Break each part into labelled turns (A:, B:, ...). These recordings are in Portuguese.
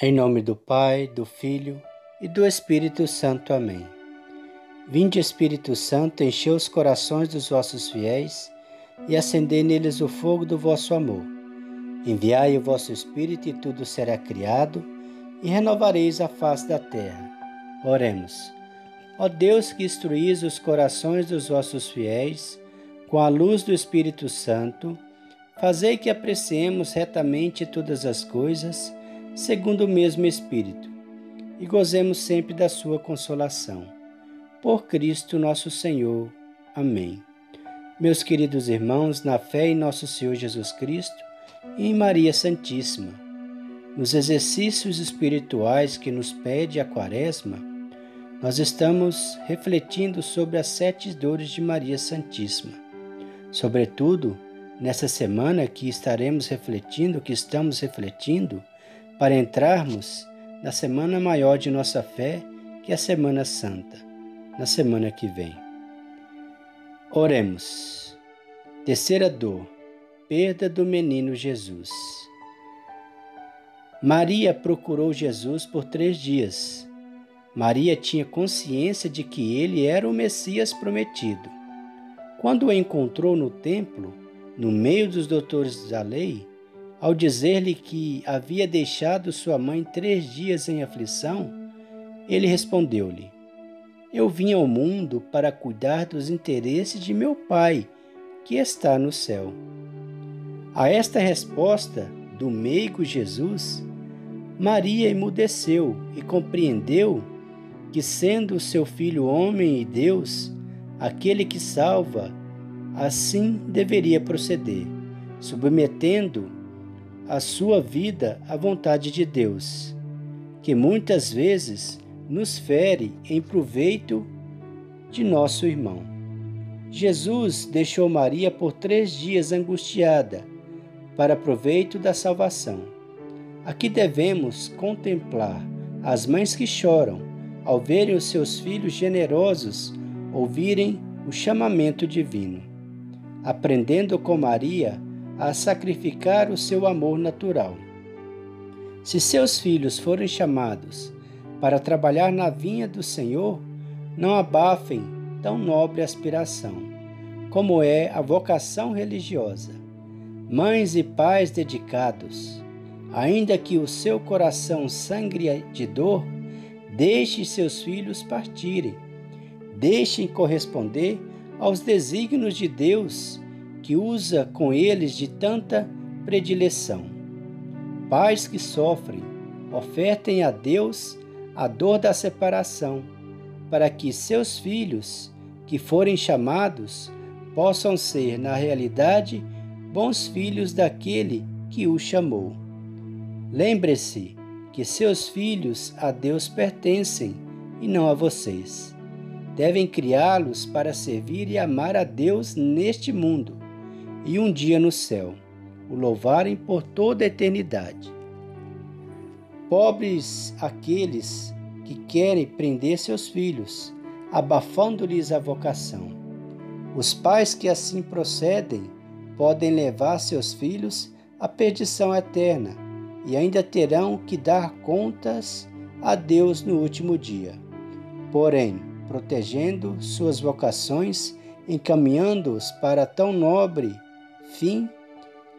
A: Em nome do Pai, do Filho e do Espírito Santo. Amém. Vinde, Espírito Santo, enchei os corações dos vossos fiéis e acendei neles o fogo do vosso amor. Enviai o vosso Espírito e tudo será criado e renovareis a face da terra. Oremos. Ó Deus que instruís os corações dos vossos fiéis com a luz do Espírito Santo, fazei que apreciemos retamente todas as coisas segundo o mesmo Espírito, e gozemos sempre da Sua consolação. Por Cristo nosso Senhor. Amém. Meus queridos irmãos, na fé em nosso Senhor Jesus Cristo e em Maria Santíssima, nos exercícios espirituais que nos pede a Quaresma, nós estamos refletindo sobre as sete dores de Maria Santíssima. Sobretudo, nessa semana que estaremos refletindo, que estamos refletindo, para entrarmos na semana maior de nossa fé, que é a Semana Santa, na semana que vem. Oremos. Terceira dor, perda do menino Jesus. Maria procurou Jesus por três dias. Maria tinha consciência de que ele era o Messias prometido. Quando o encontrou no templo, no meio dos doutores da lei, ao dizer-lhe que havia deixado sua mãe três dias em aflição, ele respondeu-lhe: Eu vim ao mundo para cuidar dos interesses de meu Pai, que está no céu. A esta resposta do meigo Jesus, Maria emudeceu e compreendeu que, sendo seu filho homem e Deus, aquele que salva, assim deveria proceder, submetendo a sua vida à vontade de Deus, que muitas vezes nos fere em proveito de nosso irmão. Jesus deixou Maria por três dias angustiada, para proveito da salvação. Aqui devemos contemplar as mães que choram ao verem os seus filhos generosos ouvirem o chamamento divino. Aprendendo com Maria a sacrificar o seu amor natural. Se seus filhos forem chamados para trabalhar na vinha do Senhor, não abafem tão nobre aspiração, como é a vocação religiosa. Mães e pais dedicados, ainda que o seu coração sangre de dor, deixe seus filhos partirem. Deixem corresponder aos desígnios de Deus que usa com eles de tanta predileção. Pais que sofrem, ofertem a Deus a dor da separação, para que seus filhos, que forem chamados, possam ser, na realidade, bons filhos daquele que o chamou. Lembre-se que seus filhos a Deus pertencem e não a vocês. Devem criá-los para servir e amar a Deus neste mundo e um dia no céu, o louvarem por toda a eternidade. Pobres aqueles que querem prender seus filhos, abafando-lhes a vocação. Os pais que assim procedem podem levar seus filhos à perdição eterna e ainda terão que dar contas a Deus no último dia. Porém, protegendo suas vocações, encaminhando-os para tão nobre fim,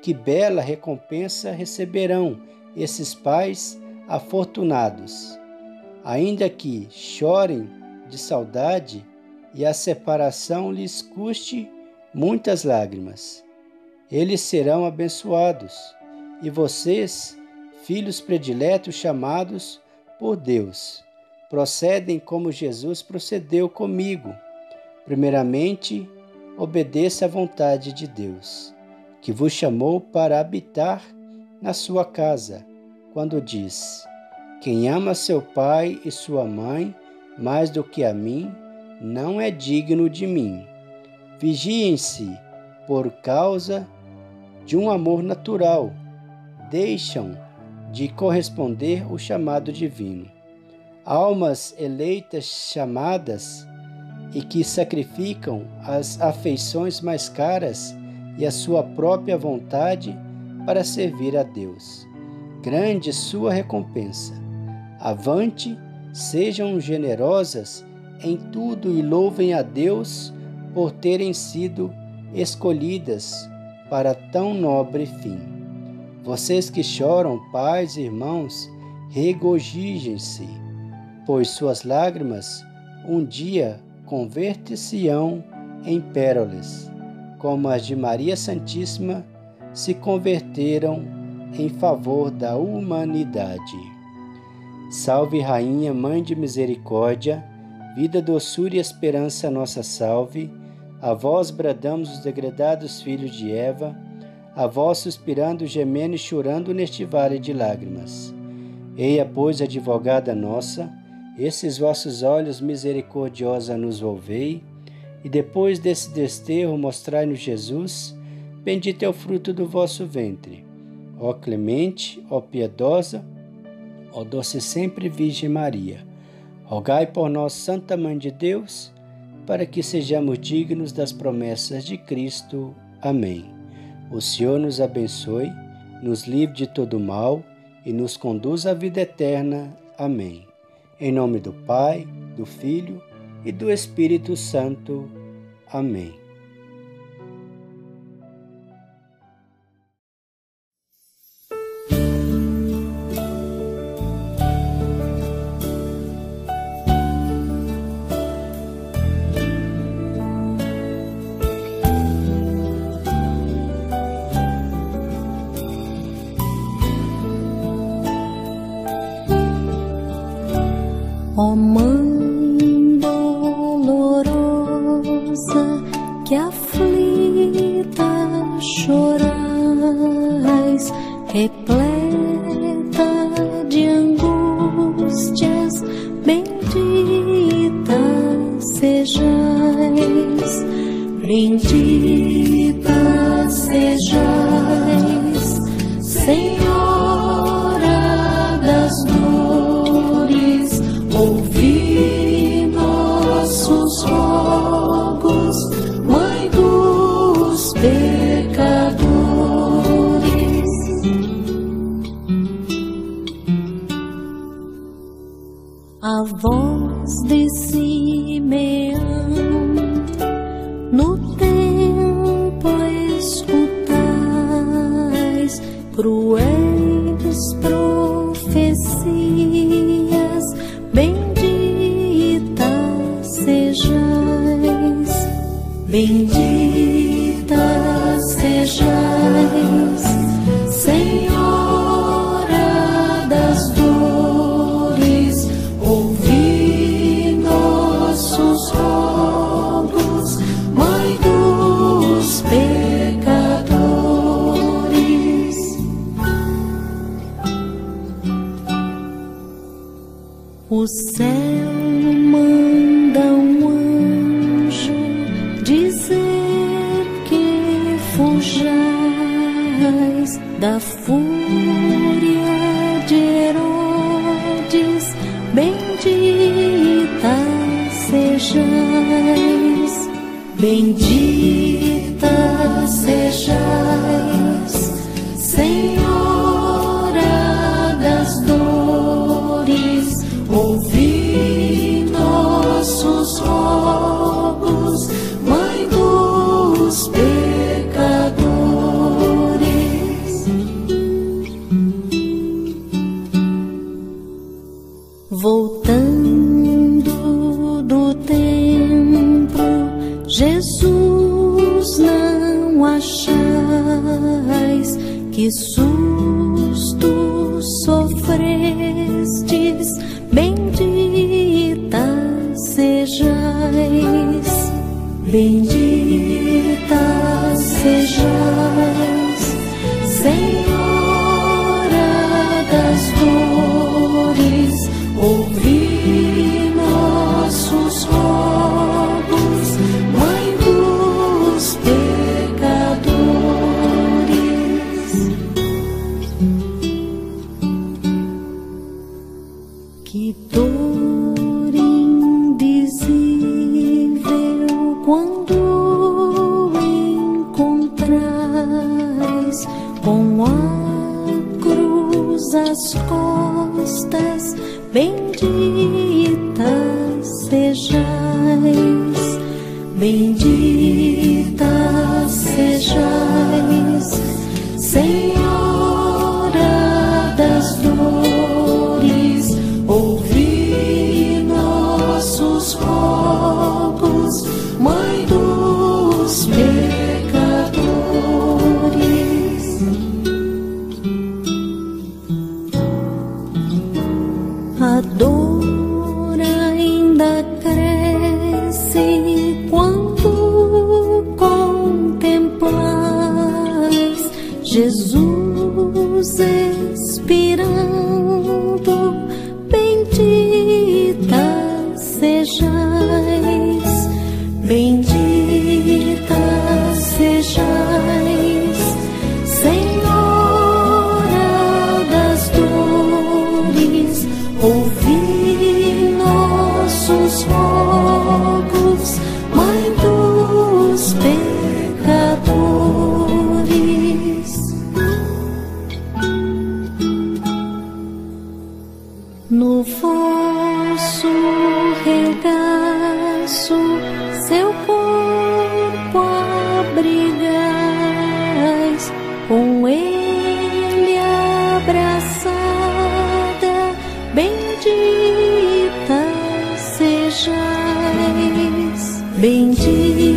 A: que bela recompensa receberão esses pais afortunados, ainda que chorem de saudade e a separação lhes custe muitas lágrimas. Eles serão abençoados, e vocês, filhos prediletos chamados por Deus, procedem como Jesus procedeu comigo. Primeiramente, obedeça à vontade de Deus que vos chamou para habitar na sua casa, quando diz: Quem ama seu pai e sua mãe mais do que a mim, não é digno de mim. Vigiem-se por causa de um amor natural, deixam de corresponder o chamado divino. Almas eleitas chamadas e que sacrificam as afeições mais caras e a sua própria vontade para servir a Deus. grande sua recompensa. Avante, sejam generosas em tudo e louvem a Deus por terem sido escolhidas para tão nobre fim. Vocês que choram, pais e irmãos, regozijem-se, pois suas lágrimas um dia converter-se-ão em pérolas, como as de Maria Santíssima se converteram em favor da humanidade. Salve, Rainha, Mãe de Misericórdia, vida, doçura e esperança, nossa salve. A vós bradamos os degredados filhos de Eva, a vós suspirando, gemendo e chorando neste vale de lágrimas. Eia, pois, advogada nossa, esses vossos olhos misericordiosa nos volvei, e depois desse desterro mostrai-nos Jesus, bendito é o fruto do vosso ventre. Ó clemente, ó piedosa, ó doce sempre Virgem Maria, rogai por nós, Santa Mãe de Deus, para que sejamos dignos das promessas de Cristo. Amém. O Senhor nos abençoe, nos livre de todo mal e nos conduz à vida eterna. Amém. Em nome do Pai, do Filho e do Espírito Santo. Amém.
B: Oh, Mãe che play bendita bendita sejais, bendita sejais, Senhora bendita sejais, Senhora das dores, ouvi nossos rogos, Mãe dos pecadores. Que dor minhas costas, bendita sejais, bendita. see. brigas com ele abraçada, bendita sejais, bendita.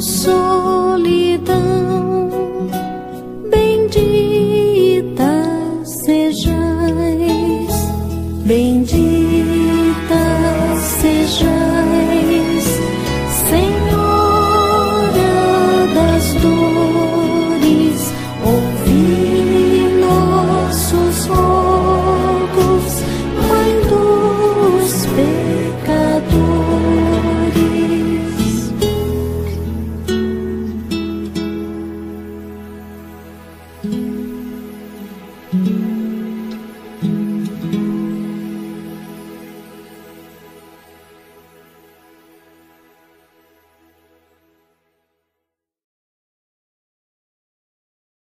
B: so